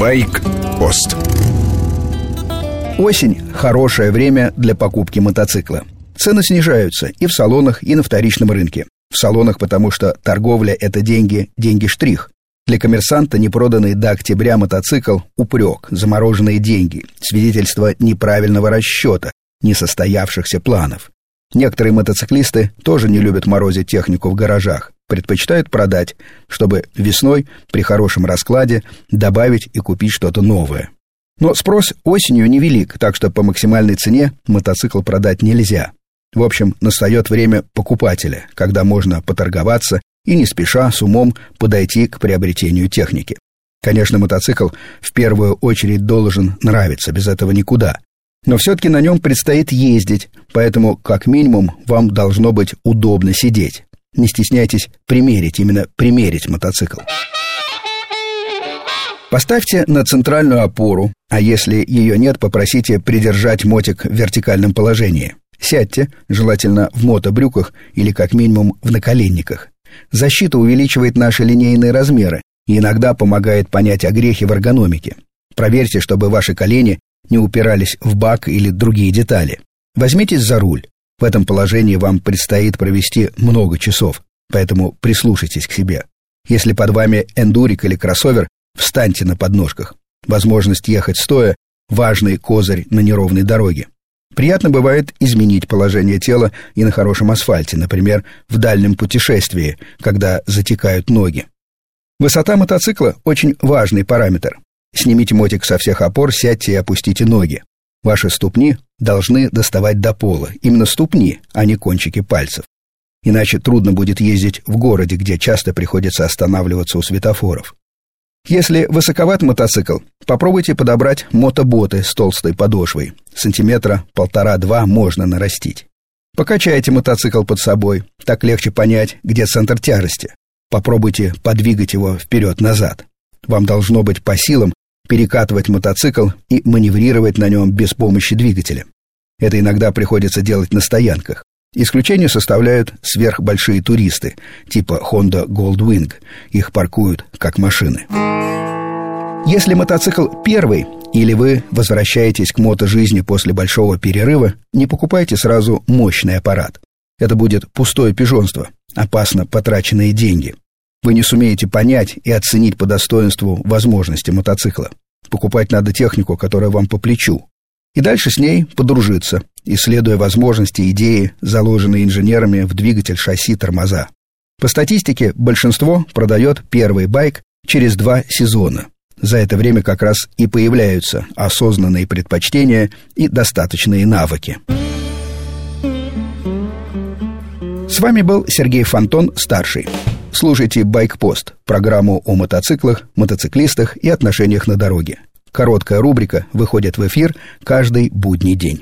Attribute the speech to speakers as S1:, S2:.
S1: Байк-пост
S2: Осень – хорошее время для покупки мотоцикла. Цены снижаются и в салонах, и на вторичном рынке. В салонах, потому что торговля – это деньги, деньги штрих. Для коммерсанта непроданный до октября мотоцикл – упрек, замороженные деньги, свидетельство неправильного расчета, несостоявшихся планов. Некоторые мотоциклисты тоже не любят морозить технику в гаражах, предпочитают продать, чтобы весной при хорошем раскладе добавить и купить что-то новое. Но спрос осенью невелик, так что по максимальной цене мотоцикл продать нельзя. В общем, настает время покупателя, когда можно поторговаться и не спеша, с умом подойти к приобретению техники. Конечно, мотоцикл в первую очередь должен нравиться, без этого никуда. Но все-таки на нем предстоит ездить, поэтому, как минимум, вам должно быть удобно сидеть. Не стесняйтесь примерить, именно примерить мотоцикл. Поставьте на центральную опору, а если ее нет, попросите придержать мотик в вертикальном положении. Сядьте, желательно в мотобрюках или как минимум в наколенниках. Защита увеличивает наши линейные размеры и иногда помогает понять огрехи в эргономике. Проверьте, чтобы ваши колени не упирались в бак или другие детали. Возьмитесь за руль. В этом положении вам предстоит провести много часов, поэтому прислушайтесь к себе. Если под вами эндурик или кроссовер, встаньте на подножках. Возможность ехать стоя – важный козырь на неровной дороге. Приятно бывает изменить положение тела и на хорошем асфальте, например, в дальнем путешествии, когда затекают ноги. Высота мотоцикла – очень важный параметр. Снимите мотик со всех опор, сядьте и опустите ноги. Ваши ступни должны доставать до пола, именно ступни, а не кончики пальцев. Иначе трудно будет ездить в городе, где часто приходится останавливаться у светофоров. Если высоковат мотоцикл, попробуйте подобрать мотоботы с толстой подошвой. Сантиметра полтора-два можно нарастить. Покачайте мотоцикл под собой, так легче понять, где центр тяжести. Попробуйте подвигать его вперед-назад. Вам должно быть по силам перекатывать мотоцикл и маневрировать на нем без помощи двигателя. Это иногда приходится делать на стоянках. Исключение составляют сверхбольшие туристы, типа Honda Goldwing. Их паркуют как машины. Если мотоцикл первый, или вы возвращаетесь к мотожизни после большого перерыва, не покупайте сразу мощный аппарат. Это будет пустое пижонство, опасно потраченные деньги. Вы не сумеете понять и оценить по достоинству возможности мотоцикла. Покупать надо технику, которая вам по плечу. И дальше с ней подружиться, исследуя возможности, идеи, заложенные инженерами в двигатель, шасси, тормоза. По статистике, большинство продает первый байк через два сезона. За это время как раз и появляются осознанные предпочтения и достаточные навыки. С вами был Сергей Фонтон, старший. Слушайте «Байкпост» – программу о мотоциклах, мотоциклистах и отношениях на дороге. Короткая рубрика выходит в эфир каждый будний день.